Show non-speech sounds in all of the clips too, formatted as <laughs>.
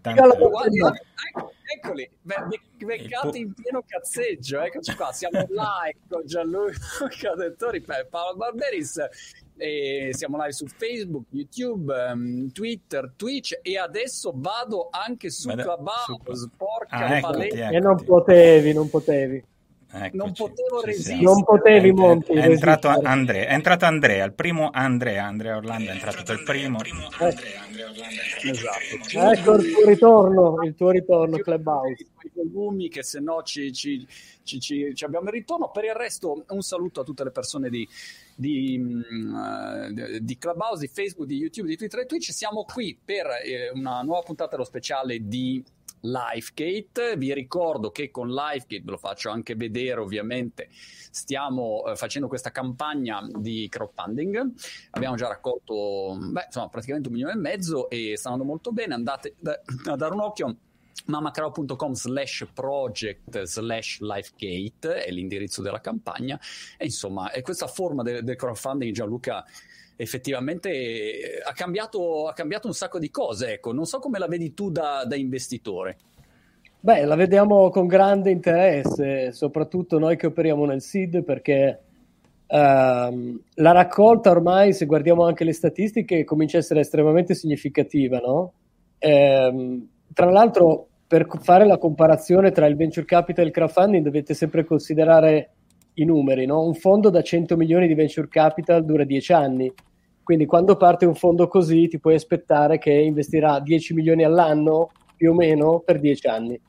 Guarda, eccoli, beccati in pieno cazzeggio, eccoci qua, siamo <laughs> live con Gianluca Dettori, Paolo Barberis, e siamo live su Facebook, YouTube, um, Twitter, Twitch. E adesso vado anche su Clubhouse, porca ah, eccoti, eccoti. E non potevi, non potevi. Eccoci, non potevo resistere. Non potevi, Monti. È, è entrato Andrea, è entrato Andrea, il primo Andrea, Andrea Orlando è entrato per primo. Eh. Esatto. Ecco il tuo ritorno, il tuo ritorno Clubhouse. I volumi che se no ci, ci, ci, ci, abbiamo il ritorno. Per il resto un saluto a tutte le persone di, di, uh, di Clubhouse, di Facebook, di YouTube, di Twitter e Twitch. Siamo qui per eh, una nuova puntata dello speciale di Lifegate. Vi ricordo che con Lifegate, ve lo faccio anche vedere ovviamente, stiamo eh, facendo questa campagna di crowdfunding. Abbiamo già raccolto beh, insomma, praticamente un milione e mezzo e sta andando molto bene. Andate a dare un occhio mamacrowd.com slash project slash lifegate è l'indirizzo della campagna e insomma è questa forma del, del crowdfunding Gianluca effettivamente eh, ha cambiato, ha cambiato un sacco di cose. Ecco. Non so come la vedi tu da, da investitore. Beh, la vediamo con grande interesse, soprattutto noi che operiamo nel SID, perché ehm, la raccolta ormai, se guardiamo anche le statistiche, comincia a essere estremamente significativa. No? Ehm, tra l'altro, per fare la comparazione tra il venture capital e il crowdfunding, dovete sempre considerare i numeri. No? Un fondo da 100 milioni di venture capital dura 10 anni quindi quando parte un fondo così ti puoi aspettare che investirà 10 milioni all'anno più o meno per 10 anni.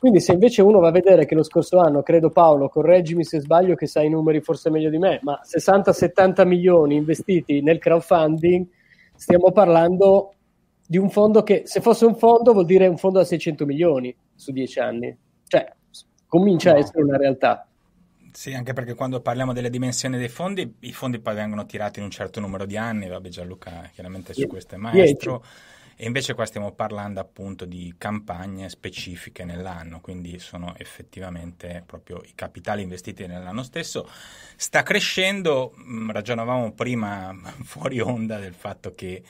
Quindi se invece uno va a vedere che lo scorso anno, credo Paolo, correggimi se sbaglio che sai i numeri forse meglio di me, ma 60-70 milioni investiti nel crowdfunding, stiamo parlando di un fondo che se fosse un fondo vuol dire un fondo da 600 milioni su 10 anni. Cioè, comincia no. a essere una realtà. Sì, anche perché quando parliamo delle dimensioni dei fondi, i fondi poi vengono tirati in un certo numero di anni, vabbè Gianluca chiaramente su questo è maestro, e invece qua stiamo parlando appunto di campagne specifiche nell'anno, quindi sono effettivamente proprio i capitali investiti nell'anno stesso. Sta crescendo, mm, ragionavamo prima <laughs> fuori onda del fatto che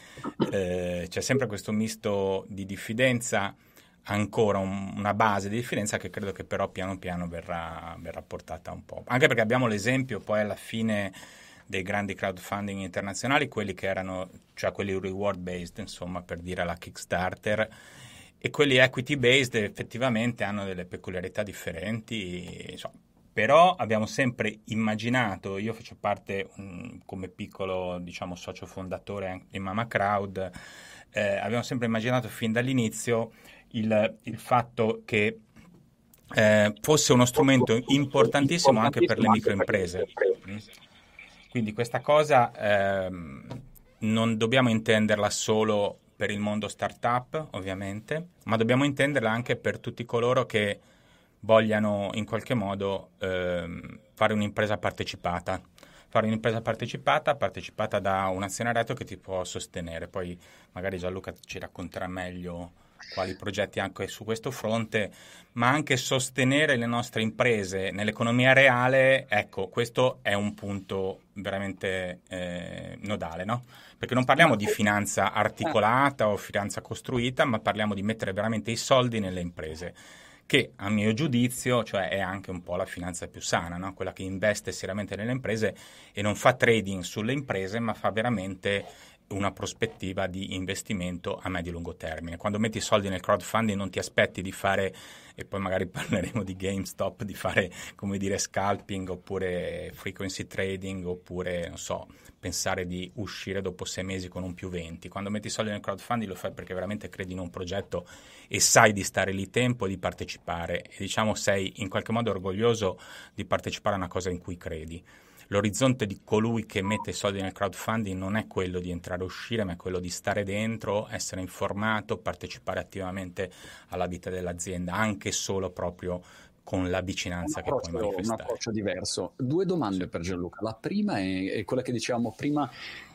eh, c'è sempre questo misto di diffidenza ancora un, una base di differenza che credo che però piano piano verrà, verrà portata un po'. Anche perché abbiamo l'esempio poi alla fine dei grandi crowdfunding internazionali, quelli che erano, cioè quelli reward based, insomma, per dire la Kickstarter, e quelli equity based effettivamente hanno delle peculiarità differenti, insomma, però abbiamo sempre immaginato, io faccio parte um, come piccolo diciamo, socio fondatore di Mama Crowd, eh, abbiamo sempre immaginato fin dall'inizio il, il fatto che eh, fosse uno strumento importantissimo anche per le microimprese. Quindi questa cosa ehm, non dobbiamo intenderla solo per il mondo startup, ovviamente, ma dobbiamo intenderla anche per tutti coloro che vogliano in qualche modo ehm, fare un'impresa partecipata. Fare un'impresa partecipata, partecipata da un azionariato che ti può sostenere. Poi magari Gianluca ci racconterà meglio quali progetti anche su questo fronte, ma anche sostenere le nostre imprese nell'economia reale, ecco, questo è un punto veramente eh, nodale, no? Perché non parliamo di finanza articolata o finanza costruita, ma parliamo di mettere veramente i soldi nelle imprese che a mio giudizio cioè, è anche un po' la finanza più sana, no? quella che investe seriamente nelle imprese e non fa trading sulle imprese, ma fa veramente una prospettiva di investimento a medio-lungo termine. Quando metti soldi nel crowdfunding non ti aspetti di fare, e poi magari <laughs> parleremo di GameStop, di fare, come dire, scalping oppure frequency trading oppure, non so, pensare di uscire dopo sei mesi con un più 20. Quando metti soldi nel crowdfunding lo fai perché veramente credi in un progetto e sai di stare lì tempo e di partecipare e diciamo sei in qualche modo orgoglioso di partecipare a una cosa in cui credi l'orizzonte di colui che mette soldi nel crowdfunding non è quello di entrare e uscire, ma è quello di stare dentro, essere informato, partecipare attivamente alla vita dell'azienda, anche solo proprio con la vicinanza che puoi manifestare. Un approccio diverso. Due domande sì. per Gianluca. La prima è, è quella che dicevamo prima,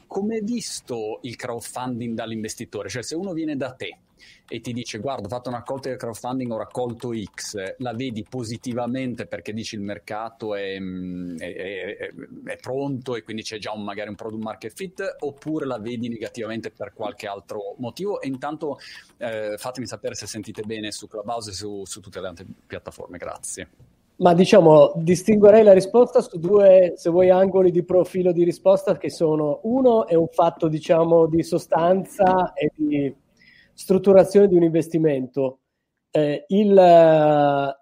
come è visto il crowdfunding dall'investitore? Cioè se uno viene da te e ti dice guarda ho fatto una raccolta di crowdfunding ho raccolto X la vedi positivamente perché dici il mercato è, mm, è, è, è pronto e quindi c'è già un, magari un product market fit oppure la vedi negativamente per qualche altro motivo? E intanto eh, fatemi sapere se sentite bene su Clubhouse e su, su tutte le altre piattaforme. Grazie. Ma diciamo, distinguerei la risposta su due, se vuoi, angoli di profilo di risposta che sono, uno è un fatto, diciamo, di sostanza e di strutturazione di un investimento. Eh, il, eh,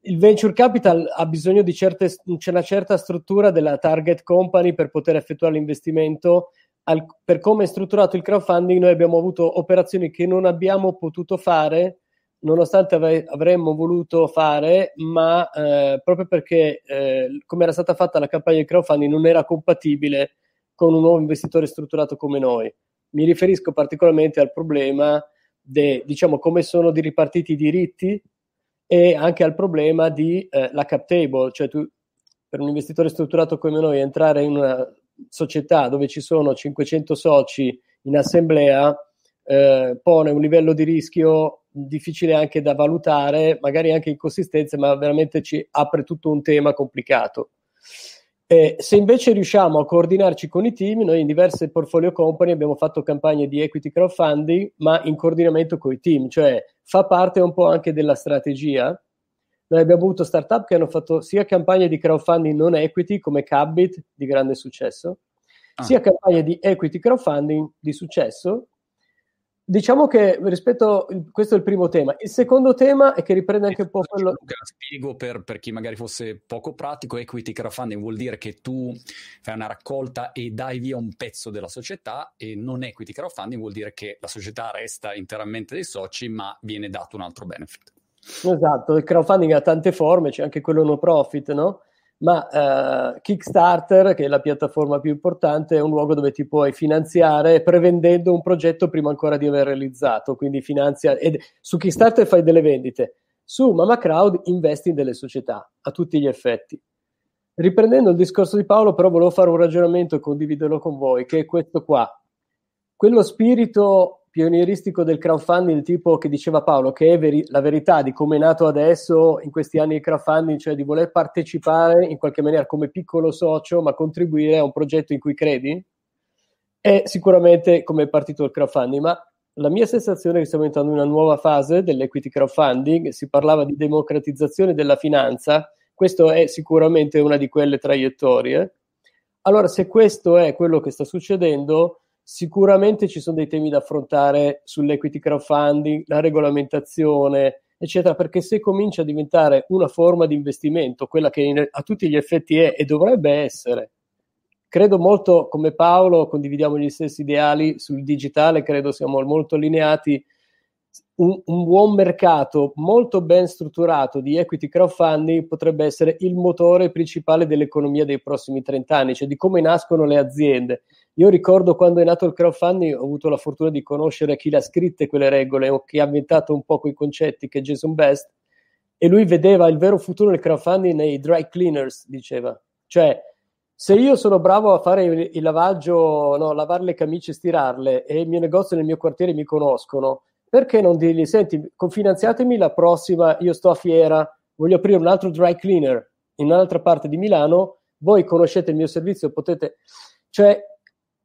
il, venture capital ha bisogno di certe, c'è una certa struttura della target company per poter effettuare l'investimento. Al, per come è strutturato il crowdfunding, noi abbiamo avuto operazioni che non abbiamo potuto fare nonostante ave- avremmo voluto fare, ma eh, proprio perché eh, come era stata fatta la campagna di crowdfunding non era compatibile con un nuovo investitore strutturato come noi. Mi riferisco particolarmente al problema di diciamo, come sono ripartiti i diritti e anche al problema di eh, cap table, cioè tu per un investitore strutturato come noi entrare in una società dove ci sono 500 soci in assemblea eh, pone un livello di rischio difficile anche da valutare, magari anche inconsistenze, ma veramente ci apre tutto un tema complicato. Eh, se invece riusciamo a coordinarci con i team, noi in diverse portfolio company abbiamo fatto campagne di equity crowdfunding, ma in coordinamento con i team, cioè fa parte un po' anche della strategia. Noi abbiamo avuto startup che hanno fatto sia campagne di crowdfunding non equity come Cabbit di grande successo, ah. sia campagne di equity crowdfunding di successo Diciamo che rispetto, questo è il primo tema. Il secondo tema è che riprende anche un po' quello. Luca, spiego per, per, chi magari fosse poco pratico: equity crowdfunding vuol dire che tu fai una raccolta e dai via un pezzo della società, e non equity crowdfunding vuol dire che la società resta interamente dei soci, ma viene dato un altro benefit. Esatto, il crowdfunding ha tante forme, c'è anche quello no profit, no? Ma eh, Kickstarter, che è la piattaforma più importante, è un luogo dove ti puoi finanziare prevendendo un progetto prima ancora di aver realizzato, quindi finanzia ed su Kickstarter fai delle vendite, su Mama Crowd investi in delle società a tutti gli effetti. Riprendendo il discorso di Paolo, però volevo fare un ragionamento e condividerlo con voi, che è questo qua. Quello spirito pionieristico del crowdfunding, il tipo che diceva Paolo, che è veri- la verità di come è nato adesso in questi anni di crowdfunding, cioè di voler partecipare in qualche maniera come piccolo socio, ma contribuire a un progetto in cui credi, è sicuramente come è partito il crowdfunding. Ma la mia sensazione è che stiamo entrando in una nuova fase dell'equity crowdfunding, si parlava di democratizzazione della finanza, questo è sicuramente una di quelle traiettorie. Allora, se questo è quello che sta succedendo, Sicuramente ci sono dei temi da affrontare sull'equity crowdfunding, la regolamentazione, eccetera, perché se comincia a diventare una forma di investimento, quella che in, a tutti gli effetti è e dovrebbe essere, credo molto come Paolo, condividiamo gli stessi ideali sul digitale, credo siamo molto allineati. Un, un, buon mercato molto ben strutturato di equity crowdfunding potrebbe essere il motore principale dell'economia dei prossimi 30 anni, cioè di come nascono le aziende. Io ricordo quando è nato il crowdfunding, ho avuto la fortuna di conoscere chi l'ha scritte quelle regole o chi ha inventato un po' quei concetti, che è Jason Best, e lui vedeva il vero futuro del crowdfunding nei dry cleaners, diceva. Cioè, se io sono bravo a fare il, lavaggio, no, lavare le camicie stirarle, e il mio negozio nel mio quartiere mi conoscono, perché non dirgli, senti, confinanziatemi la prossima, io sto a fiera, voglio aprire un altro dry cleaner in un'altra parte di Milano, voi conoscete il mio servizio, potete... Cioè,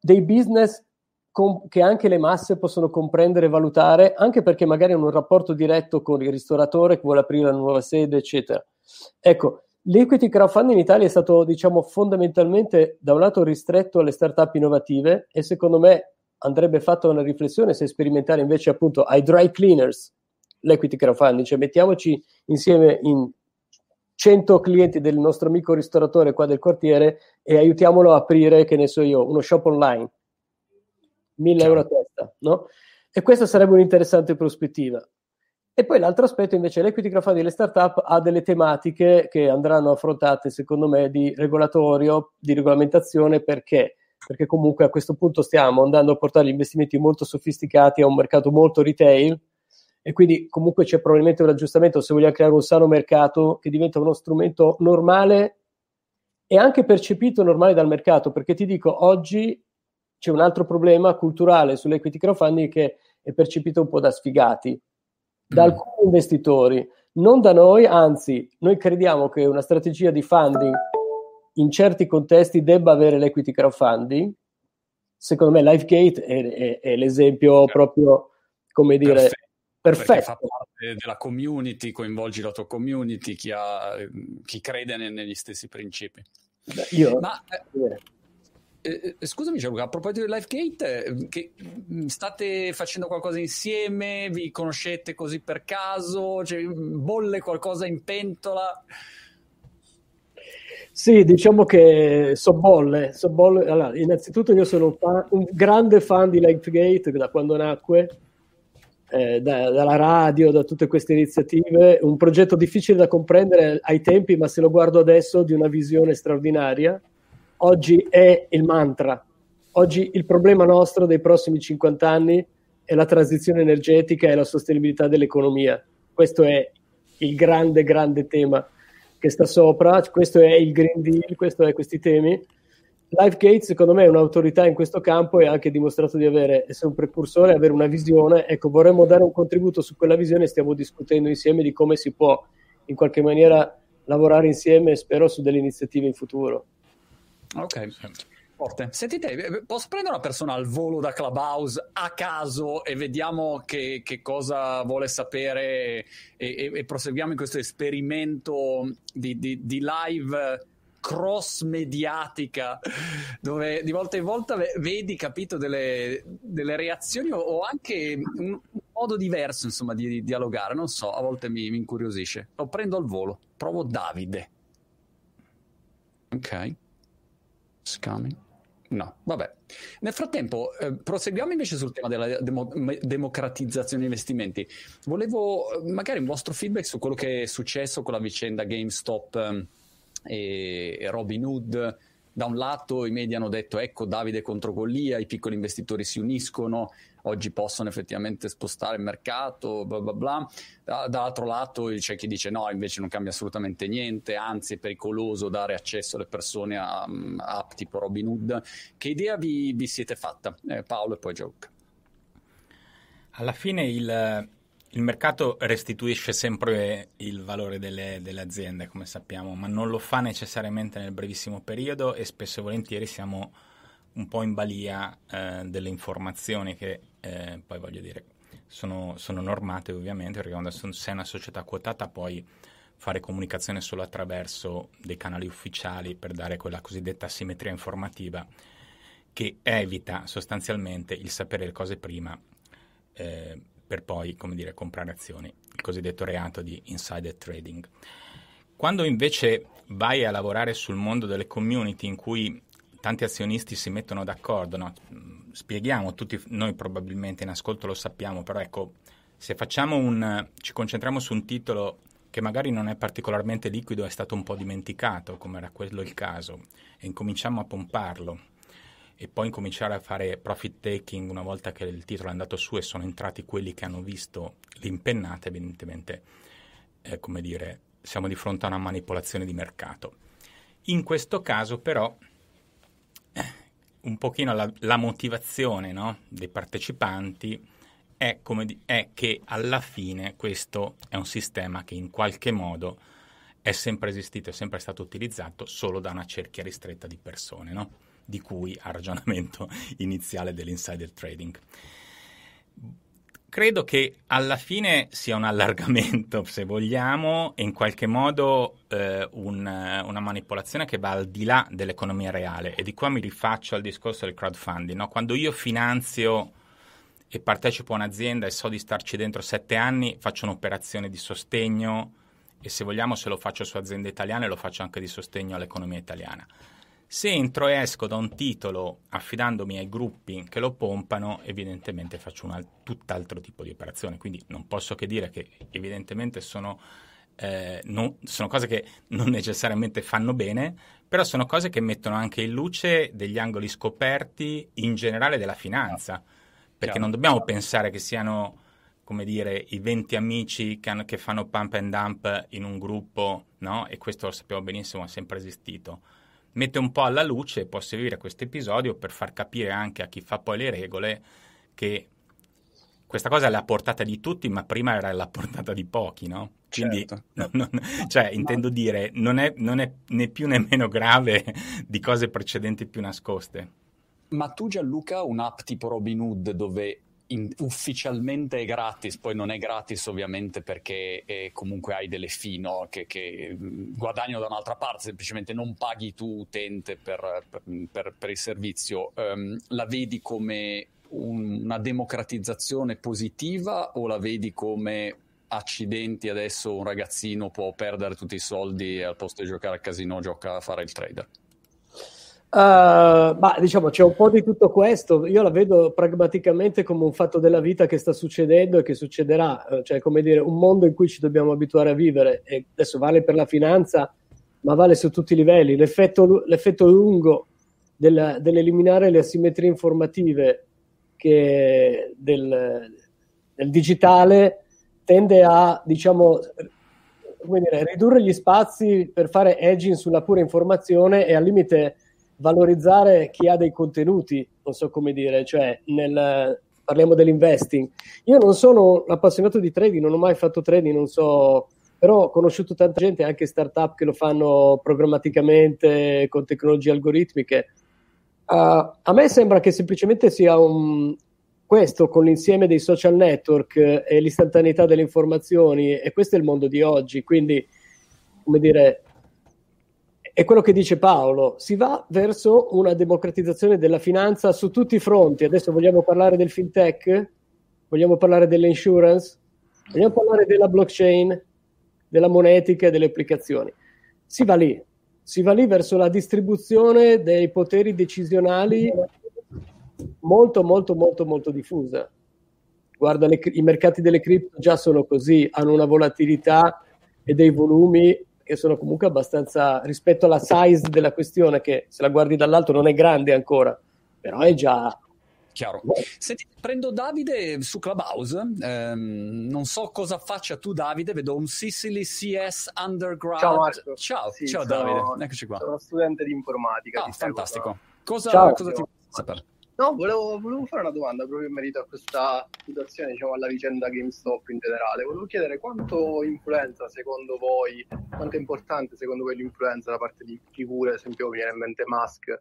dei business com- che anche le masse possono comprendere e valutare, anche perché magari hanno un rapporto diretto con il ristoratore che vuole aprire una nuova sede, eccetera. Ecco, l'equity crowdfunding in Italia è stato, diciamo, fondamentalmente da un lato ristretto alle start-up innovative e secondo me andrebbe fatta una riflessione se sperimentare invece appunto ai dry cleaners l'equity crowdfunding, cioè mettiamoci insieme in 100 clienti del nostro amico ristoratore qua del quartiere e aiutiamolo a aprire, che ne so io, uno shop online. 1000 euro a testa, no? E questa sarebbe un'interessante prospettiva. E poi l'altro aspetto invece, l'equity crowdfunding delle startup ha delle tematiche che andranno affrontate, secondo me, di regolatorio, di regolamentazione, perché? Perché comunque a questo punto stiamo andando a portare gli investimenti molto sofisticati a un mercato molto retail, e quindi comunque c'è probabilmente un aggiustamento se vogliamo creare un sano mercato che diventa uno strumento normale e anche percepito normale dal mercato, perché ti dico, oggi c'è un altro problema culturale sull'equity crowdfunding che è percepita un po' da sfigati da mm. alcuni investitori, non da noi, anzi noi crediamo che una strategia di funding in certi contesti debba avere l'equity crowdfunding. Secondo me LifeGate è, è, è l'esempio proprio, come dire, perfetto. Perfetto. Fa parte della community, coinvolgi la tua community, chi, ha, chi crede negli stessi principi. Beh, io, Ma, eh, eh, eh, scusami Gianluca, a proposito di LifeGate, eh, che mm, state facendo qualcosa insieme? Vi conoscete così per caso? Cioè, bolle qualcosa in pentola? Sì, diciamo che so bolle. So bolle. Allora, innanzitutto io sono un, fan, un, grande fan di LifeGate da quando nacque, eh, da, dalla radio, da tutte queste iniziative. Un progetto difficile da comprendere ai tempi, ma se lo guardo adesso di una visione straordinaria oggi è il mantra. Oggi il problema nostro dei prossimi 50 anni è la transizione energetica e la sostenibilità dell'economia. Questo è il grande, grande tema che sta sopra. Questo è il Green Deal, questo è questi temi. LifeGate, secondo me, è un'autorità in questo campo e ha anche dimostrato di avere, essere un precursore, avere una visione. Ecco, vorremmo dare un contributo su quella visione. Stiamo discutendo insieme di come si può, in qualche maniera, lavorare insieme, spero, su delle iniziative in futuro. Ok. Forte. Sentite, eh, posso prendere una persona al volo da Clubhouse a caso e vediamo che, che cosa vuole sapere e, e, e, proseguiamo in questo esperimento di, di, di live cross mediatica dove di volta in volta vedi capito delle, delle reazioni o, anche un, modo diverso insomma di, di, dialogare non so a volte mi, mi incuriosisce lo prendo al volo provo Davide ok Scamming? No, vabbè. Nel frattempo, eh, proseguiamo invece sul tema della demo- democratizzazione degli investimenti. Volevo eh, magari un vostro feedback su quello che è successo con la vicenda GameStop eh, e Robin Hood. Da un lato i media hanno detto ecco Davide contro Golia, i piccoli investitori si uniscono, oggi possono effettivamente spostare il mercato, bla bla bla. Da, dall'altro lato c'è chi dice no, invece non cambia assolutamente niente, anzi è pericoloso dare accesso alle persone a, app tipo Robin Hood. Che idea vi, vi siete fatta? Eh, Paolo e poi Joke. Alla fine il, il mercato restituisce sempre il valore delle, delle, aziende, come sappiamo, ma non lo fa necessariamente nel brevissimo periodo e spesso e volentieri siamo un po' in balia eh, delle informazioni che eh, poi voglio dire sono, sono, normate ovviamente perché quando sei una società quotata puoi fare comunicazione solo attraverso dei canali ufficiali per dare quella cosiddetta simmetria informativa che evita sostanzialmente il sapere le cose prima eh, per poi, come dire, comprare azioni, il cosiddetto reato di insider trading. Quando invece vai a lavorare sul mondo delle community in cui tanti azionisti si mettono d'accordo, no? spieghiamo, tutti noi probabilmente in ascolto lo sappiamo, però ecco, se un, ci concentriamo su un titolo che magari non è particolarmente liquido, è stato un po' dimenticato, come era quello il caso, e incominciamo a pomparlo e poi incominciare a fare profit taking una volta che il titolo è andato su e sono entrati quelli che hanno visto l'impennata, evidentemente, eh, come dire, siamo di fronte a una manipolazione di mercato. In questo caso però un pochino la, la motivazione no, dei partecipanti è, di, è, che alla fine questo è un sistema che in qualche modo è sempre esistito, è sempre stato utilizzato solo da una cerchia ristretta di persone, no? Di cui al ragionamento <laughs> iniziale dell'insider trading credo che alla fine sia un allargamento, <laughs> se vogliamo, e in qualche modo eh, un, una manipolazione che va al di là dell'economia reale. E di qua mi rifaccio al discorso del crowdfunding. No? Quando io finanzio e partecipo a un'azienda e so di starci dentro sette anni, faccio un'operazione di sostegno e se vogliamo se lo faccio su aziende italiane lo faccio anche di sostegno all'economia italiana. Se entro e esco da un titolo affidandomi ai gruppi che lo pompano, evidentemente faccio un tutt'altro tipo di operazione. Quindi non posso che dire che evidentemente sono, eh, non, sono cose che non necessariamente fanno bene, però sono cose che mettono anche in luce degli angoli scoperti in generale della finanza. Perché non dobbiamo pensare che siano come dire, i 20 amici che, hanno, che, fanno pump and dump in un gruppo, no? E questo lo sappiamo benissimo, ha sempre esistito mette un po' alla luce e può servire questo episodio per far capire anche a chi fa poi le regole che questa cosa è alla portata di tutti, ma prima era alla portata di pochi, no? Quindi, certo. <laughs> non, cioè, intendo dire, non è, non è né più né meno grave di cose precedenti più nascoste. Ma tu Gianluca, un'app tipo Robinhood dove in, ufficialmente è gratis, poi non è gratis ovviamente perché eh, comunque hai delle fee no? che, che, guadagnano da un'altra parte, semplicemente non paghi tu utente per, per, per il servizio, um, la vedi come un, una democratizzazione positiva o la vedi come accidenti adesso un ragazzino può perdere tutti i soldi e al posto di giocare al casino gioca a fare il trader? Uh, ma diciamo c'è un po' di tutto questo. Io la vedo pragmaticamente come un fatto della vita che sta succedendo e che succederà, eh, cioè come dire un mondo in cui ci dobbiamo abituare a vivere. E adesso vale per la finanza, ma vale su tutti i livelli. L'effetto, l'effetto lungo del, dell'eliminare le asimmetrie informative che del, del digitale tende a diciamo dire, ridurre gli spazi per fare edging sulla pura informazione e al limite valorizzare chi ha dei contenuti, non so come dire, cioè nel, parliamo dell'investing. Io non sono un appassionato di trading, non ho mai fatto trading, non so, però ho conosciuto tanta gente, anche startup che lo fanno programmaticamente con tecnologie algoritmiche. Uh, a me sembra che semplicemente sia un, questo con l'insieme dei social network e l'istantaneità delle informazioni, e questo è il mondo di oggi, quindi come dire, è quello che dice Paolo, si va verso una democratizzazione della finanza su tutti i fronti. Adesso vogliamo parlare del fintech, vogliamo parlare dell'insurance, vogliamo parlare della blockchain, della monetica e delle applicazioni. Si va lì, si va lì verso la distribuzione dei poteri decisionali molto, molto, molto, molto diffusa. Guarda, le, i mercati delle cripto già sono così, hanno una volatilità e dei volumi che sono comunque abbastanza rispetto alla size della questione, che se la guardi dall'alto non è grande ancora, però è già. Chiaro. Senti, prendo Davide su Clubhouse. Um, non so cosa faccia tu, Davide. Vedo un Sicily CS Undergrad. Ciao Marco. Ciao, sì, ciao sono, Davide. Eccoci qua. Sono studente di informatica. Ah, fantastico. Cosa, cosa ti vuoi sapere? No, volevo, volevo, fare una domanda proprio in merito a questa situazione, diciamo, alla vicenda GameStop in generale. Volevo chiedere quanto influenza secondo voi, quanto è importante secondo voi l'influenza da parte di figure, ad esempio mi viene in mente Musk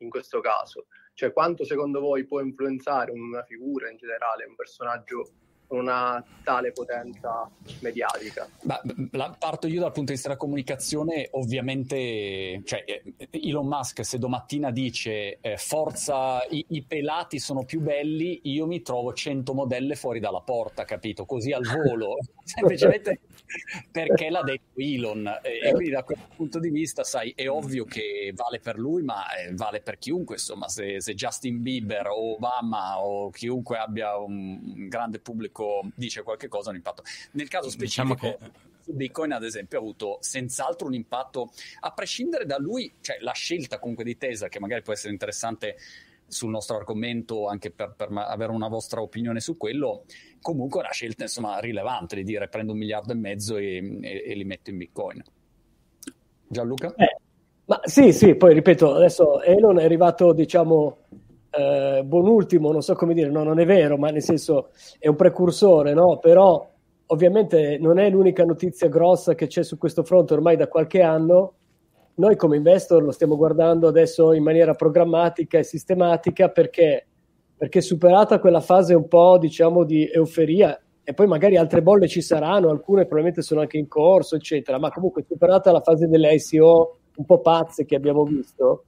in questo caso. Cioè quanto secondo voi può influenzare una figura in generale, un personaggio una tale potenza mediatica. Ma, parto io dal punto di vista della comunicazione, ovviamente, cioè, eh, Elon Musk se domattina dice eh, forza, i, i, pelati sono più belli, io mi trovo 100 modelle fuori dalla porta, capito? Così al volo, <laughs> semplicemente perché l'ha detto Elon. E, e, quindi da quel punto di vista, sai, è ovvio che vale per lui, ma eh, vale per chiunque, insomma, se, se Justin Bieber o Obama o chiunque abbia un grande pubblico dice qualche cosa, un impatto. Nel caso diciamo specifico... Diciamo che... Bitcoin ad esempio ha avuto senz'altro un impatto, a prescindere da lui, cioè la scelta comunque di Tesla, che magari può essere interessante sul nostro argomento anche per, per avere una vostra opinione su quello, comunque è una scelta insomma rilevante di dire prendo un miliardo e mezzo e, e, e li metto in Bitcoin. Gianluca? Eh, ma sì, sì, poi ripeto, adesso Elon è arrivato diciamo eh, buon ultimo, non so come dire, no, non è vero, ma nel senso è un precursore, no? Però ovviamente non è l'unica notizia grossa che c'è su questo fronte ormai da qualche anno. Noi come investor lo stiamo guardando adesso in maniera programmatica e sistematica perché, perché superata quella fase un po' diciamo di euforia e poi magari altre bolle ci saranno, alcune probabilmente sono anche in corso, eccetera, ma comunque superata la fase delle ICO un po' pazze che abbiamo visto,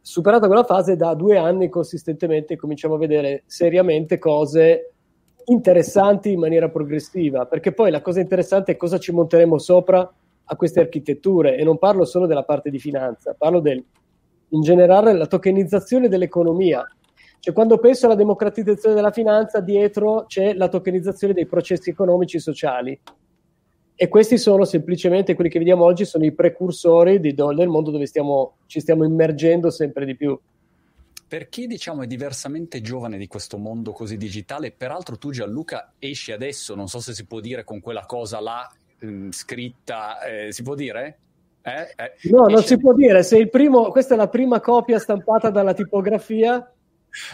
superata quella fase, da due anni consistentemente cominciamo a vedere seriamente cose interessanti in maniera progressiva, perché poi la cosa interessante è cosa ci monteremo sopra a queste architetture e non parlo solo della parte di finanza, parlo del, in generale la tokenizzazione dell'economia. Cioè quando penso alla democratizzazione della finanza, dietro c'è la tokenizzazione dei processi economici e sociali e questi sono semplicemente quelli che vediamo oggi, sono i precursori di, del mondo dove stiamo, ci stiamo immergendo sempre di più. Per chi diciamo è diversamente giovane di questo mondo così digitale, peraltro tu Gianluca esci adesso, non so se si può dire con quella cosa là mh, mm, scritta, eh, si può dire? Eh? Eh, no, non si può dire, se il primo, questa è la prima copia stampata dalla tipografia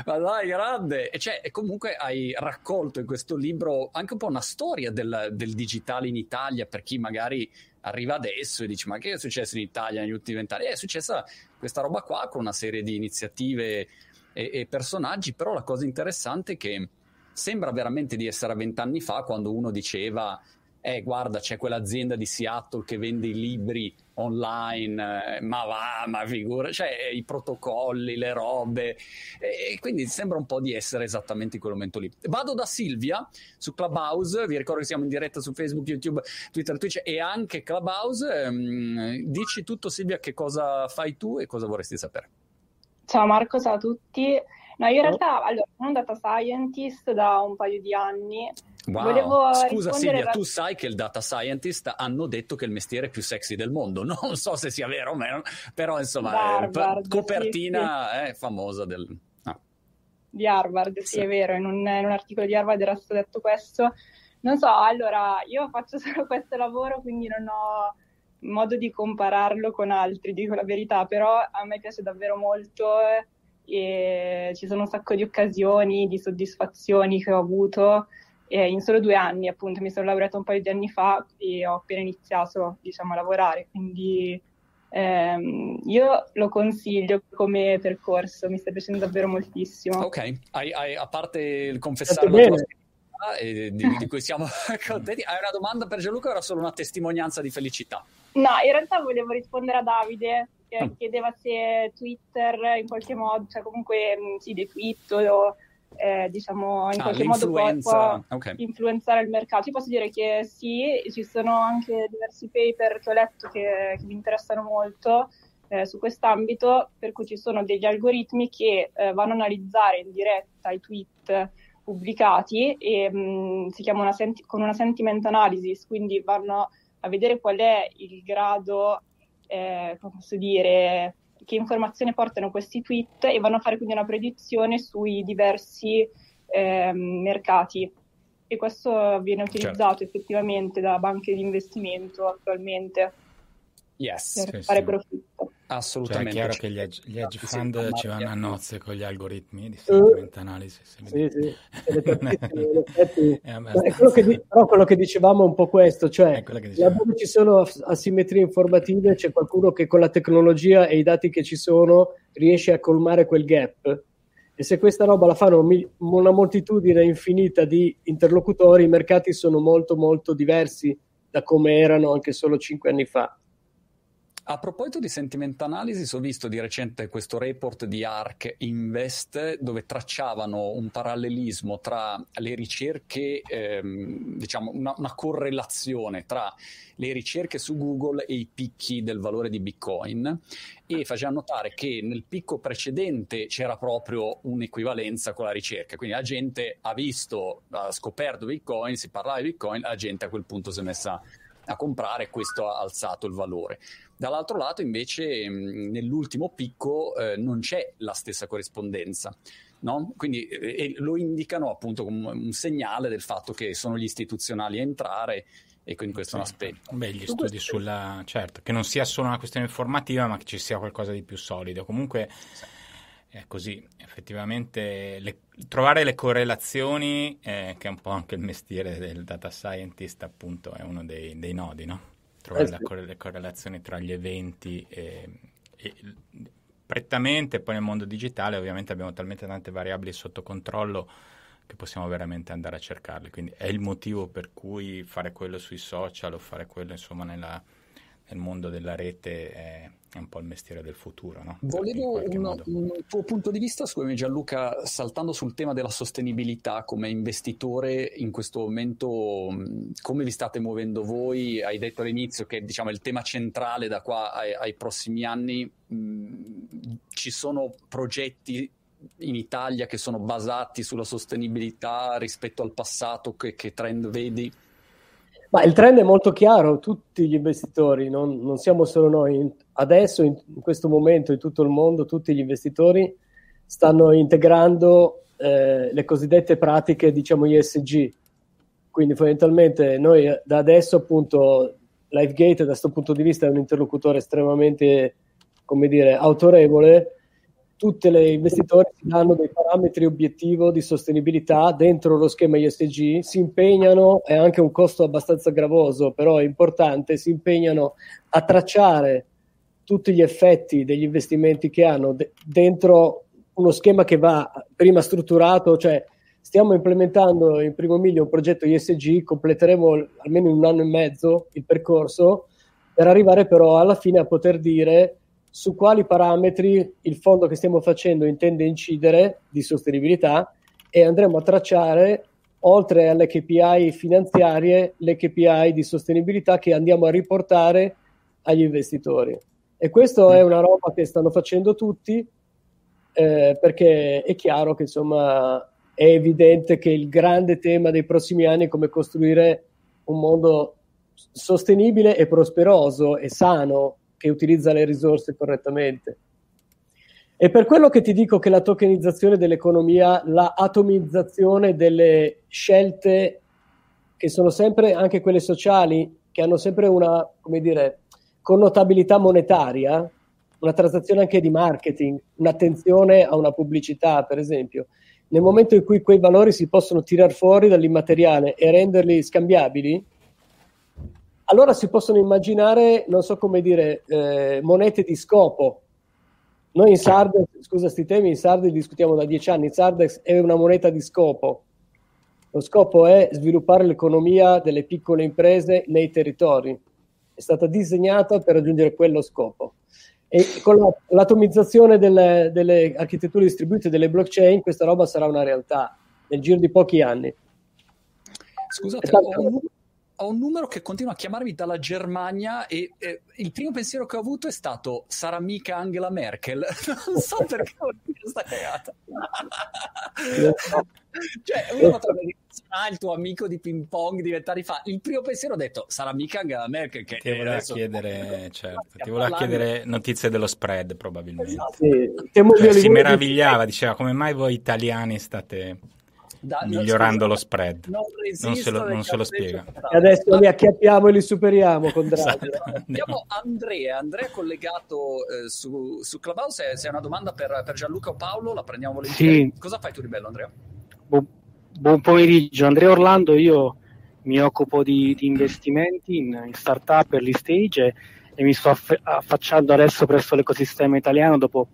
Ma dai, grande! E cioè, comunque hai raccolto in questo libro anche un po' una storia del, del digitale in Italia per chi magari arriva adesso e dice ma che è successo in Italia negli ultimi vent'anni? È successa questa roba qua con una serie di iniziative e, e personaggi, però la cosa interessante è che sembra veramente di essere a vent'anni fa quando uno diceva eh guarda c'è quell'azienda di Seattle che vende i libri online, eh, ma va, ma figura, cioè i protocolli, le robe, e quindi sembra un po' di essere esattamente in quel momento lì. Vado da Silvia su Clubhouse, vi ricordo che siamo in diretta su Facebook, YouTube, Twitter, Twitch e anche Clubhouse. Ehm, dici tutto Silvia che cosa fai tu e cosa vorresti sapere. Ciao Marco, ciao a tutti. No, io in realtà allora, sono un data scientist da un paio di anni. Wow. Volevo Scusa Silvia, ra- tu sai che il data scientist hanno detto che è il mestiere più sexy del mondo. <laughs> Non so se sia vero o meno, però insomma, Harvard, eh, copertina sì, sì. famosa del... Ah. Di Harvard, sì, sì, è vero, in un, in un articolo di Harvard era stato detto questo. Non so, allora, io faccio <laughs> solo questo lavoro, quindi non ho modo di compararlo con altri, dico la verità, però a me piace davvero molto e ci sono un sacco di occasioni, di soddisfazioni che ho avuto e in solo due anni, appunto, mi sono laureata un paio di anni fa e ho appena iniziato, diciamo, a lavorare, quindi ehm, io lo consiglio come percorso, mi sta piacendo davvero moltissimo. Ok, hai, hai, a parte il confessare la tua e di, di, cui siamo <laughs> contenti. Hai una domanda per Gianluca o era solo una testimonianza di felicità? No, in realtà volevo rispondere a Davide mm. chiedeva se Twitter in qualche modo, cioè comunque mm, sì, dei tweet o eh, diciamo in ah, qualche modo può, può okay. influenzare il mercato. Io posso dire che sì, ci sono anche diversi paper che ho letto che, che mi interessano molto eh, su quest'ambito, per cui ci sono degli algoritmi che eh, vanno a analizzare in diretta i tweet pubblicati e mh, mm, si chiama una senti- con una sentiment analysis, quindi vanno a vedere qual è il grado, eh, come posso dire, che informazione portano questi tweet e vanno a fare quindi una predizione sui diversi eh, mercati. E questo viene certo. utilizzato certo. effettivamente da banche di investimento attualmente yes. per sì, fare sì. profitto. Assolutamente. Cioè, è chiaro che gli hedge, gli hedge fund ci vanno a nozze con gli algoritmi di sentiment analysis. Sì, sì. <laughs> effetti, <laughs> eh, quello che, però quello che dicevamo è un po' questo, cioè laddove ci sono asimmetrie informative c'è qualcuno che con la tecnologia e i dati che ci sono riesce a colmare quel gap. E se questa roba la fanno una moltitudine infinita di interlocutori, i mercati sono molto molto diversi da come erano anche solo cinque anni fa. A proposito di sentiment analysis, ho visto di recente questo report di ARC Invest dove tracciavano un parallelismo tra le ricerche, ehm, diciamo una, una, correlazione tra le ricerche su Google e i picchi del valore di Bitcoin e facevano notare che nel picco precedente c'era proprio un'equivalenza con la ricerca, quindi la gente ha visto, ha scoperto Bitcoin, si parlava di Bitcoin, la gente a quel punto si è messa a comprare e questo ha alzato il valore. Dall'altro lato invece mh, nell'ultimo picco eh, non c'è la stessa corrispondenza. No? Quindi eh, lo indicano appunto come un segnale del fatto che sono gli istituzionali a entrare e quindi questo è un aspetto. Beh, gli studi sulla... certo, che non sia solo una questione informativa ma che ci sia qualcosa di più solido. Comunque è così, effettivamente le... trovare le correlazioni, eh, che è un po' anche il mestiere del data scientist appunto, è uno dei, dei nodi, no? Trovare eh sì. le correlazioni tra gli eventi e, e prettamente poi nel mondo digitale ovviamente abbiamo talmente tante variabili sotto controllo che possiamo veramente andare a cercarle quindi è il motivo per cui fare quello sui social o fare quello insomma nella, nel mondo della rete è, un po' il mestiere del futuro. No? Volevo un, un, tuo punto di vista, scusami Gianluca, saltando sul tema della sostenibilità come investitore in questo momento, come vi state muovendo voi? Hai detto all'inizio che diciamo, il tema centrale da qua ai, ai prossimi anni. Ci sono progetti in Italia che sono basati sulla sostenibilità rispetto al passato? Che, che trend vedi? Ma il trend è molto chiaro, tutti gli investitori, non, non siamo solo noi, adesso in, in, questo momento in tutto il mondo tutti gli investitori stanno integrando eh, le cosiddette pratiche, diciamo ESG. Quindi fondamentalmente noi da adesso appunto LifeGate da questo punto di vista è un interlocutore estremamente, come dire, autorevole tutti gli investitori si danno dei parametri obiettivo di sostenibilità dentro lo schema ISG, si impegnano, è anche un costo abbastanza gravoso, però è importante, si impegnano a tracciare tutti gli effetti degli investimenti che hanno de- dentro uno schema che va prima strutturato, cioè stiamo implementando in primo miglio un progetto ISG, completeremo almeno in un anno e mezzo il percorso per arrivare però alla fine a poter dire su quali parametri il fondo che stiamo facendo intende incidere di sostenibilità e andremo a tracciare, oltre alle KPI finanziarie, le KPI di sostenibilità che andiamo a riportare agli investitori. E questo è una roba che stanno facendo tutti, eh, perché è chiaro che insomma è evidente che il grande tema dei prossimi anni è come costruire un mondo sostenibile e prosperoso e sano che utilizza le risorse correttamente. E per quello che ti dico che la tokenizzazione dell'economia, la atomizzazione delle scelte che sono sempre anche quelle sociali, che hanno sempre una, come dire, connotabilità monetaria, una transazione anche di marketing, un'attenzione a una pubblicità, per esempio. Nel momento in cui quei valori si possono tirar fuori dall'immateriale e renderli scambiabili, allora si possono immaginare, non so come dire, eh, monete di scopo. Noi in Sardex, scusa questi temi, in Sardex discutiamo da dieci anni, Sardex è una moneta di scopo. Lo scopo è sviluppare l'economia delle piccole imprese nei territori. È stata disegnata per raggiungere quello scopo. E con la, l'atomizzazione delle, delle architetture distribuite delle blockchain, questa roba sarà una realtà nel giro di pochi anni. Scusate. Ho, un numero che continua a chiamarmi dalla Germania e eh, il primo pensiero che ho avuto è stato sarà mica Angela Merkel <laughs> non so perché ho questa cagata <laughs> cioè uno potrebbe dire sarà il tuo amico di ping pong di vent'anni fa il primo pensiero ho detto sarà mica Angela Merkel che ti voleva chiedere <laughs> certo, ti voleva chiedere notizie dello spread probabilmente esatto. sì. cioè, si meravigliava diceva come mai voi italiani state da, migliorando lo spread. Non, non, se lo, non se lo spiega. E adesso li acchiappiamo e li superiamo con Draghi. Esatto. Abbiamo Andrea, Andrea collegato eh, su, su Clubhouse, se è una domanda per, per, Gianluca o Paolo, la prendiamo volentieri. Sì. Cosa fai tu di bello Andrea? Bu- buon pomeriggio, Andrea Orlando, io mi occupo di, di investimenti in, in startup early stage e, e mi sto aff- affacciando adesso presso l'ecosistema italiano dopo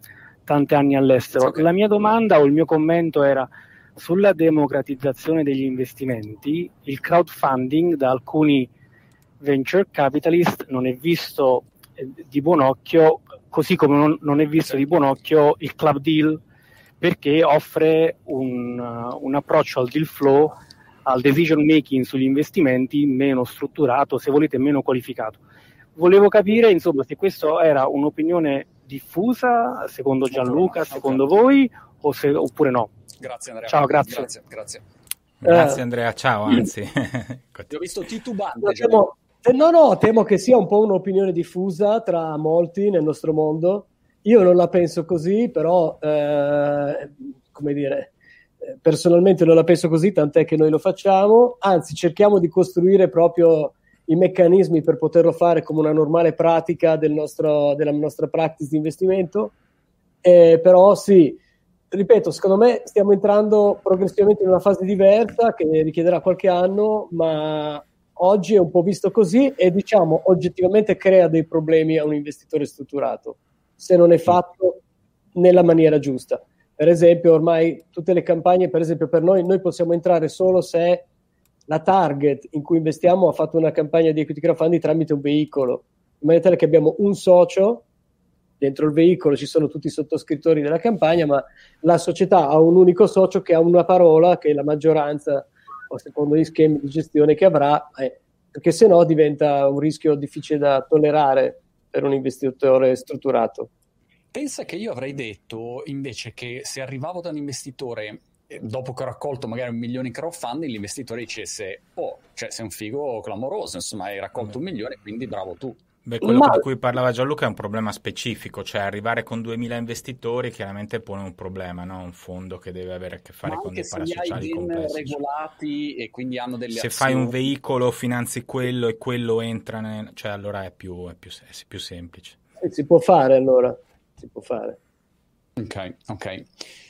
tanti anni all'estero. Okay. La mia domanda o il mio commento era sulla democratizzazione degli investimenti, il crowdfunding da alcuni venture capitalist non è visto eh, di buon occhio, così come non, è visto di buon occhio il club deal, perché offre un, uh, un approccio al deal flow, al decision making sugli investimenti meno strutturato, se volete meno qualificato. Volevo capire, insomma, se questa era un'opinione diffusa, secondo Gianluca, secondo voi, se, oppure no. Grazie Andrea. Ciao, grazie. Grazie, grazie. grazie Andrea, ciao, anzi. <laughs> Ti ho visto titubante. Temo, no, no, temo che sia un po' un'opinione diffusa tra molti nel nostro mondo. Io non la penso così, però, eh, come dire, eh, personalmente non la penso così, tant'è che noi lo facciamo. Anzi, cerchiamo di costruire proprio i meccanismi per poterlo fare come una normale pratica del nostro, della nostra practice di investimento. Eh, però sì, ripeto, secondo me stiamo entrando progressivamente in una fase diversa che richiederà qualche anno, ma oggi è un po' visto così e diciamo oggettivamente crea dei problemi a un investitore strutturato se non è fatto nella maniera giusta. Per esempio, ormai tutte le campagne, per esempio per noi, noi possiamo entrare solo se la target in cui investiamo ha fatto una campagna di equity crowdfunding tramite un veicolo, in maniera tale che abbiamo un socio dentro il veicolo ci sono tutti i sottoscrittori della campagna, ma la società ha un unico socio che ha una parola che la maggioranza, o secondo gli schemi di gestione che avrà, eh, perché se no diventa un rischio difficile da tollerare per un investitore strutturato. Pensa che io avrei detto invece che se arrivavo da un investitore eh, dopo che ho raccolto magari un milione in crowdfunding, l'investitore dicesse: Oh, cioè sei un figo clamoroso, insomma, hai raccolto un milione, quindi bravo tu. Beh, quello Ma... di cui parlava Gianluca è un problema specifico, cioè arrivare con 2000 investitori chiaramente pone un problema, no? un fondo che deve avere a che fare con dei parasociali complessi. regolati e quindi hanno delle Se azioni... fai un veicolo, finanzi quello e quello entra, nel... cioè allora è più, è più, è più semplice. Eh, si può fare allora, si può fare. Ok, ok.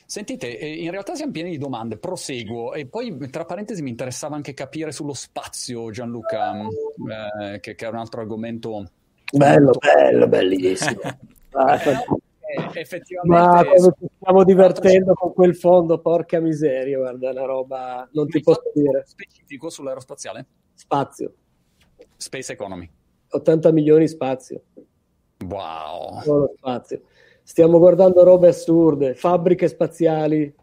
Sentite, eh, in realtà siamo pieni di domande, proseguo e poi tra parentesi mi interessava anche capire sullo spazio, Gianluca, eh, che, che, è un altro argomento. Bello, molto... bello, bellissimo. <laughs> ah, eh, effettivamente... Ma come ci stiamo divertendo con quel fondo, porca miseria, guarda, una roba, non ti posso dire. Specifico sull'aerospaziale? Spazio. Space Economy. 80 milioni spazio. Wow. Solo spazio. Stiamo guardando robe assurde, fabbriche spaziali,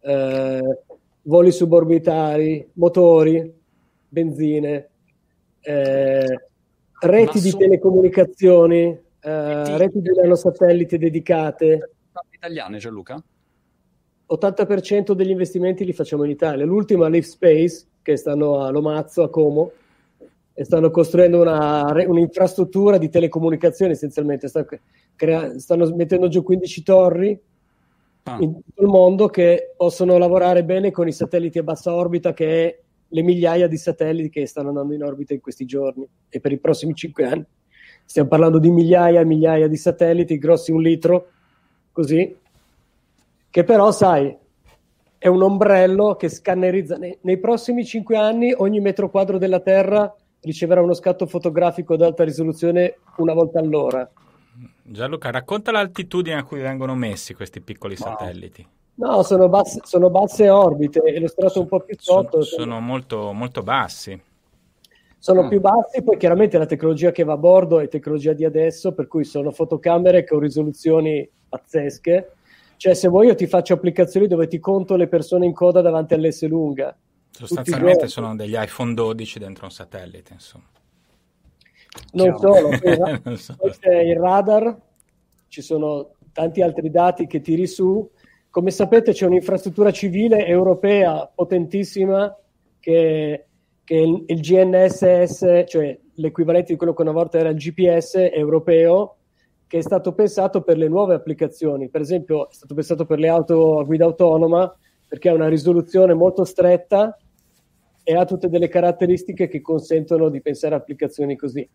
eh, voli suborbitali, motori, benzine, eh, reti di telecomunicazioni, eh, reti di nanosatellite dedicate. Italiane, Gianluca? 80% degli investimenti li facciamo in Italia. L'ultima Live Space, che stanno a Lomazzo, a Como, e stanno costruendo una, un'infrastruttura di telecomunicazioni essenzialmente. Stanno, crea- stanno mettendo giù 15 torri ah. in tutto il mondo che possono lavorare bene con i satelliti a bassa orbita, che è le migliaia di satelliti che stanno andando in orbita in questi giorni e per i prossimi 5 anni. Stiamo parlando di migliaia e migliaia di satelliti grossi un litro, così, che però, sai, è un ombrello che scannerizza. Nei, nei prossimi 5 anni ogni metro quadro della Terra riceverà uno scatto fotografico ad alta risoluzione una volta all'ora. Gianluca, racconta l'altitudine a cui vengono messi questi piccoli wow. satelliti. No, sono basse, sono basse, orbite e lo strato un po' più sotto. Sono, sono molto, molto, bassi. Sono mm. più bassi, poi chiaramente la tecnologia che va a bordo è tecnologia di adesso, per cui sono fotocamere con risoluzioni pazzesche. Cioè, se vuoi io ti faccio applicazioni dove ti conto le persone in coda davanti all'S lunga Sostanzialmente sono degli iPhone 12 dentro un satellite, insomma. Non solo, <laughs> poi, non solo. poi c'è il radar, ci sono tanti altri dati che tiri su. Come sapete c'è un'infrastruttura civile europea potentissima che, che il, il GNSS, cioè l'equivalente di quello che una volta era il GPS europeo, che è stato pensato per le nuove applicazioni. Per esempio, è stato pensato per le auto a guida autonoma perché ha una risoluzione molto stretta e ha tutte delle caratteristiche che consentono di pensare a applicazioni così.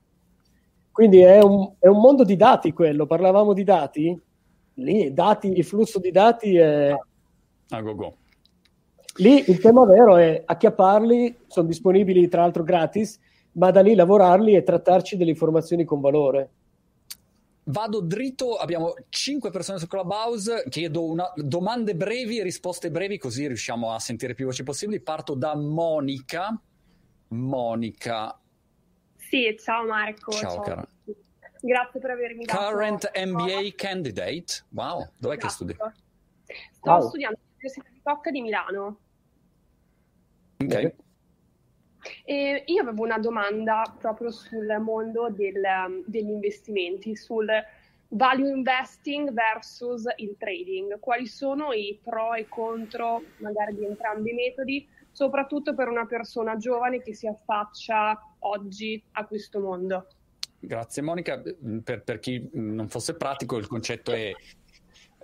Quindi è un, è un mondo di dati quello, parlavamo di dati, lì dati, il flusso di dati è... A go go. Lì il tema vero è acchiapparli, sono disponibili tra l'altro gratis, ma da lì lavorarli e trattarci delle informazioni con valore. Vado dritto, abbiamo 5 persone su Clubhouse, chiedo una, domande brevi e risposte brevi così riusciamo a sentire più voci possibili. Parto da Monica. Monica. Sì, ciao Marco. Ciao, ciao. cara. Grazie per avermi dato. Current MBA candidate. Wow, dov'è esatto. che studi? Sto wow. studiando all'Università di Cocca di Milano. Ok. E io avevo una domanda proprio sul mondo del, um, degli investimenti, sul value investing versus il trading. Quali sono i pro e contro magari di entrambi i metodi, soprattutto per una persona giovane che si affaccia oggi a questo mondo? Grazie Monica. Per, per chi non fosse pratico, il concetto è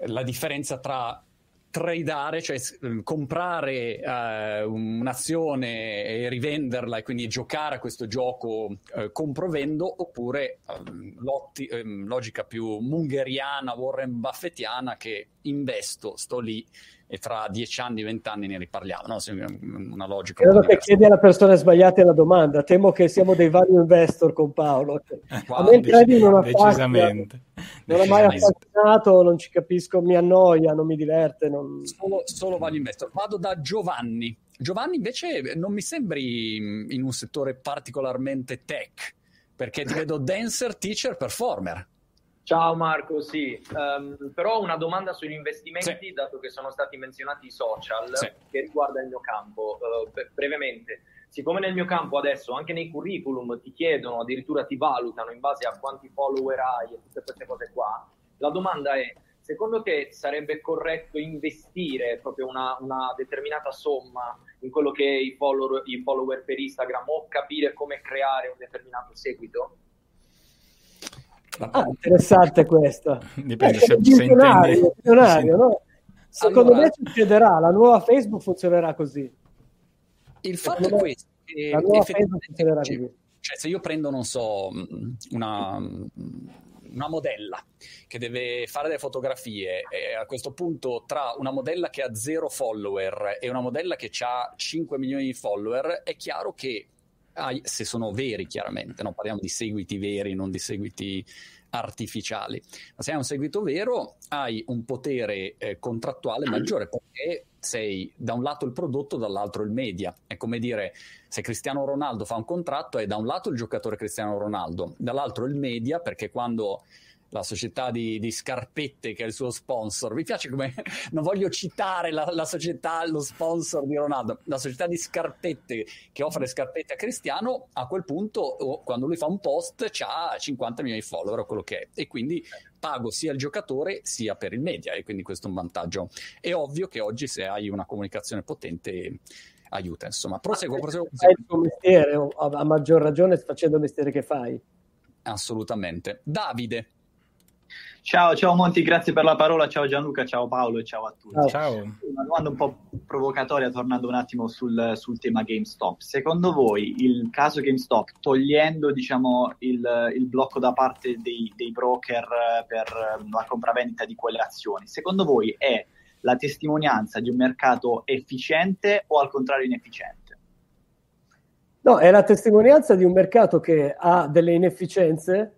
la differenza tra tradeare, cioè mm, comprare uh, un'azione e rivenderla e quindi giocare a questo gioco uh, compro-vendo, oppure um, logica più mungheriana, Warren Buffettiana che investo, sto lì e tra dieci anni, vent'anni ne riparliamo. No? Una logica. Credo che chiedi alla persona sbagliata la domanda. Temo che siamo dei value investor con Paolo. Wow, a me il trading non decisamente. Non ha mai affascinato, non ci capisco, mi annoia, non mi diverte. Non... Solo, solo value investor. Vado da Giovanni. Giovanni invece non mi sembri in un settore particolarmente tech, perché ti vedo dancer, teacher, performer. Ciao Marco, sì, um, però una domanda sugli investimenti, sì. dato che sono stati menzionati i social, sì. che riguarda il mio campo. Uh, brevemente, siccome nel mio campo adesso anche nei curriculum ti chiedono, addirittura ti valutano in base a quanti follower hai e tutte queste cose qua, la domanda è, secondo te sarebbe corretto investire proprio una, una determinata somma in quello che è i follower, i follower per Instagram o capire come creare un determinato seguito? Ah, interessante questa. Dipende eh, se, se intendi. no? Secondo allora, me succederà, la nuova Facebook funzionerà così. Il fatto è questo. la nuova Facebook funzionerà così. Cioè, se io prendo, non so, una, una modella che deve fare delle fotografie e a questo punto tra una modella che ha zero follower e una modella che ha 5 milioni di follower è chiaro che se sono veri chiaramente, no? parliamo di seguiti veri, non di seguiti artificiali. Ma se hai un seguito vero, hai un potere eh, contrattuale <clears throat> maggiore perché sei da un lato il prodotto, dall'altro il media. È come dire, se Cristiano Ronaldo fa un contratto, è da un lato il giocatore Cristiano Ronaldo, dall'altro il media, perché quando la società di, di, scarpette che è il suo sponsor. Mi piace come <laughs> non voglio citare la, la, società, lo sponsor di Ronaldo, la società di scarpette che offre scarpette a Cristiano. A quel punto, oh, quando lui fa un post, ha 50 milioni di follower o quello che è, e quindi pago sia il giocatore sia per il media, e quindi questo è un vantaggio. È ovvio che oggi, se hai una comunicazione potente, aiuta. Insomma, proseguo, proseguo. Fai il tuo mestiere, a maggior ragione facendo il mestiere che fai. Assolutamente. Davide. Ciao, ciao Monti, grazie per la parola, ciao Gianluca, ciao Paolo e ciao a tutti. Ciao. Una domanda un po' provocatoria tornando un attimo sul, sul tema GameStop. Secondo voi il caso GameStop, togliendo diciamo, il, il blocco da parte dei, dei broker per la compravendita di quelle azioni, secondo voi è la testimonianza di un mercato efficiente o al contrario inefficiente? No, è la testimonianza di un mercato che ha delle inefficienze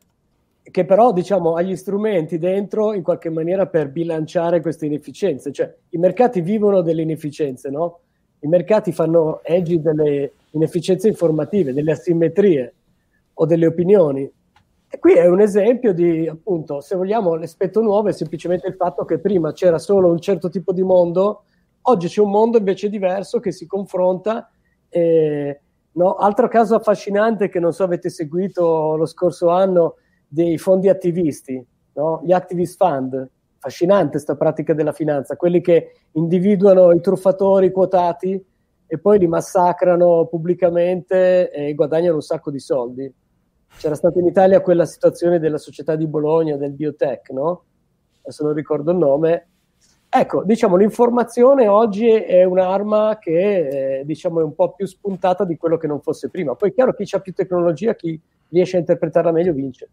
che però diciamo ha gli strumenti dentro in qualche maniera per bilanciare queste inefficienze, cioè i mercati vivono delle inefficienze, no? I mercati fanno edgy delle inefficienze informative, delle asimmetrie o delle opinioni. E qui è un esempio di, appunto, se vogliamo, l'aspetto nuovo è semplicemente il fatto che prima c'era solo un certo tipo di mondo, oggi c'è un mondo invece diverso che si confronta. E, no? Altro caso affascinante che non so avete seguito lo scorso anno dei fondi attivisti, no? gli activist fund, affascinante questa pratica della finanza, quelli che individuano i truffatori quotati e poi li massacrano pubblicamente e guadagnano un sacco di soldi. C'era stata in Italia quella situazione della società di Bologna, del biotech, no? Adesso non ricordo il nome. Ecco, diciamo, l'informazione oggi è un'arma che eh, diciamo, è un po' più spuntata di quello che non fosse prima. Poi è chiaro, chi ha più tecnologia, chi riesce a interpretarla meglio vince.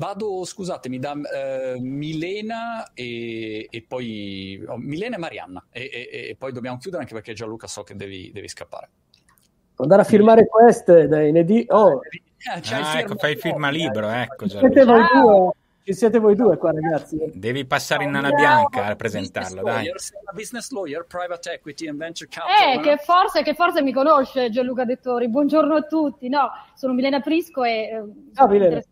Vado, scusatemi, da uh, Milena e, e poi oh, Milena e Marianna e, e, e, poi dobbiamo chiudere anche perché Gianluca so che devi, devi scappare. Andare a firmare queste dai ND. Oh. Eh, ah, ecco, fai il firma libro, ecco. Ci siete voi due. Ci siete voi due qua, ragazzi. Devi passare in nana bianca a presentarlo, dai. Business lawyer, private equity and venture capital. Eh, che forse, che forse mi conosce Gianluca Dettori. Buongiorno a tutti. No, sono Milena Prisco e... Eh, ah, Milena.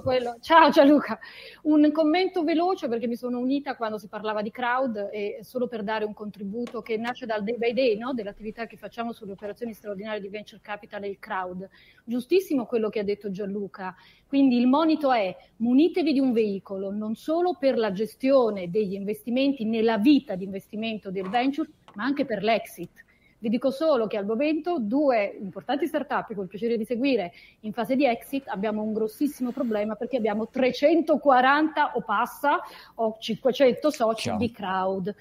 Quello. Ciao Gianluca, un commento veloce perché mi sono unita quando si parlava di crowd e solo per dare un contributo che nasce dal day by day, no? dell'attività che facciamo sulle operazioni straordinarie di venture capital e il crowd. Giustissimo quello che ha detto Gianluca, quindi il monito è munitevi di un veicolo non solo per la gestione degli investimenti nella vita di investimento del venture, ma anche per l'exit vi dico solo che al momento due importanti startup che ho il piacere di seguire in fase di exit abbiamo un grossissimo problema perché abbiamo 340 o passa o 500 soci Ciao. di crowd.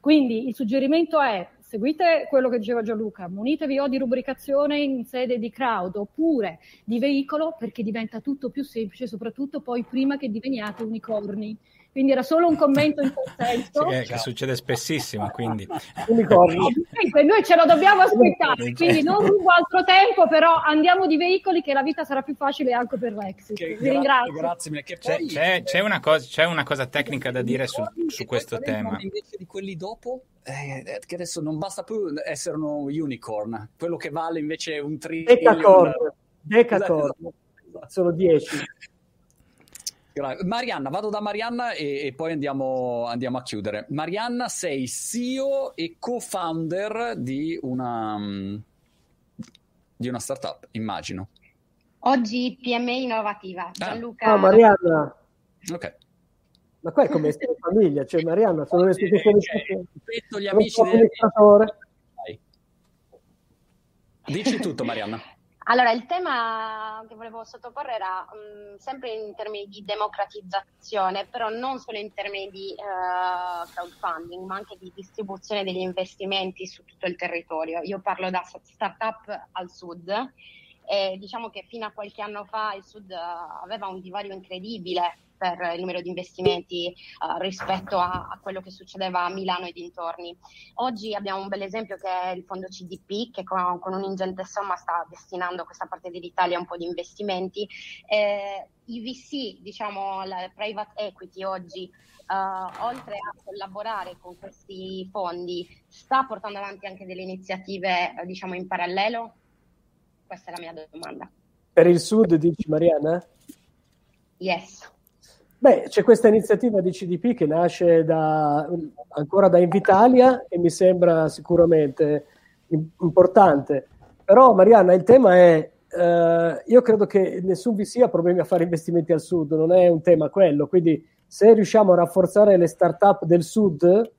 Quindi il suggerimento è seguite quello che diceva Gianluca, munitevi o di rubricazione in sede di crowd oppure di veicolo perché diventa tutto più semplice, soprattutto poi prima che diveniate unicorni quindi era solo un commento in quel <laughs> senso. Sì, che succede spessissimo, quindi. Comunque, noi ce lo dobbiamo aspettare, quindi non rubo altro tempo, però andiamo di veicoli che la vita sarà più facile anche per Rex. Vi gra- ringrazio. Grazie, che poi... c'è, c'è, una cosa, c'è, una cosa, tecnica da dire su, su questo tema. Invece di quelli dopo, eh, che adesso non basta più essere uno unicorn, quello che vale invece un trillion. Decacorn, Decacorn, sono 10. <laughs> Marianna, vado da Marianna e, e poi andiamo, andiamo, a chiudere. Marianna, sei CEO e co-founder di una, di una startup, immagino. Oggi PME innovativa. Ah. Gianluca. Ah, Marianna. Ok. Ma qua è come essere famiglia, cioè Marianna, sono le istituzioni. Rispetto gli amici del... Dici tutto, Marianna. Allora, il tema che volevo sottoporre era mh, sempre in termini di democratizzazione, però non solo in termini di uh, crowdfunding, ma anche di distribuzione degli investimenti su tutto il territorio. Io parlo da startup al sud e diciamo che fino a qualche anno fa il Sud aveva un divario incredibile per il numero di investimenti uh, rispetto a, a, quello che succedeva a Milano e dintorni. Oggi abbiamo un bel esempio che è il fondo CDP che con, con un'ingente somma sta destinando a questa parte dell'Italia un po' di investimenti. Eh, I VC, diciamo la private equity oggi, uh, oltre a collaborare con questi fondi, sta portando avanti anche delle iniziative diciamo in parallelo? Questa è la mia domanda. Per il Sud, dici Mariana? Yes. Beh, c'è questa iniziativa di CDP che nasce da, ancora da Invitalia e mi sembra sicuramente importante. Però, Marianna, il tema è: eh, io credo che nessun VC ha problemi a fare investimenti al sud, non è un tema quello. Quindi, se riusciamo a rafforzare le start-up del sud,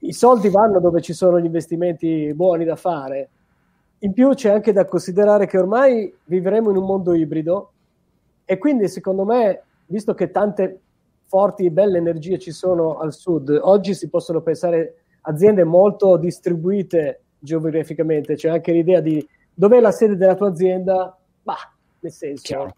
i soldi vanno dove ci sono gli investimenti buoni da fare. In più, c'è anche da considerare che ormai vivremo in un mondo ibrido e quindi, secondo me, visto che tante forti e belle energie ci sono al sud, oggi si possono pensare aziende molto distribuite geograficamente, c'è anche l'idea di dov'è la sede della tua azienda, ma nel senso,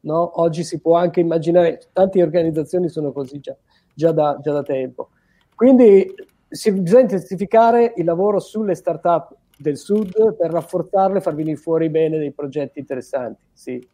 no? oggi si può anche immaginare, tante organizzazioni sono così già, già, da, già da tempo. Quindi si, bisogna intensificare il lavoro sulle start-up del sud per rafforzarle e far venire fuori bene dei progetti interessanti. Sì.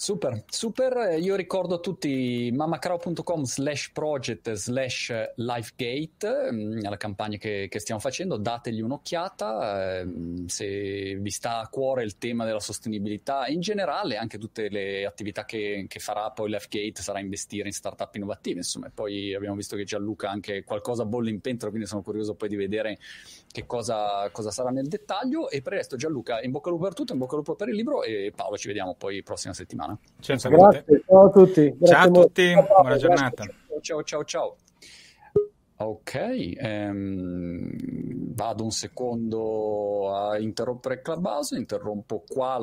Super, super. Io ricordo a tutti mamacrowd.com slash project slash lifegate, mm, la campagna che, che, stiamo facendo, dategli un'occhiata. Eh, se vi sta a cuore il tema della sostenibilità in generale, anche tutte le attività che, che farà poi Lifegate sarà investire in startup innovative. Insomma, poi abbiamo visto che Gianluca anche qualcosa bolle in pentola, quindi sono curioso poi di vedere che cosa, cosa sarà nel dettaglio. E per il resto, Gianluca, in bocca al lupo per tutto, in bocca al lupo per il libro e Paolo, ci vediamo poi prossima settimana settimana. Ciao, Grazie, ciao a tutti. Grazie ciao a tutti, molto. buona giornata. Ciao, ciao, ciao. Ok, ehm, vado un secondo a interrompere Clubhouse, interrompo qua. La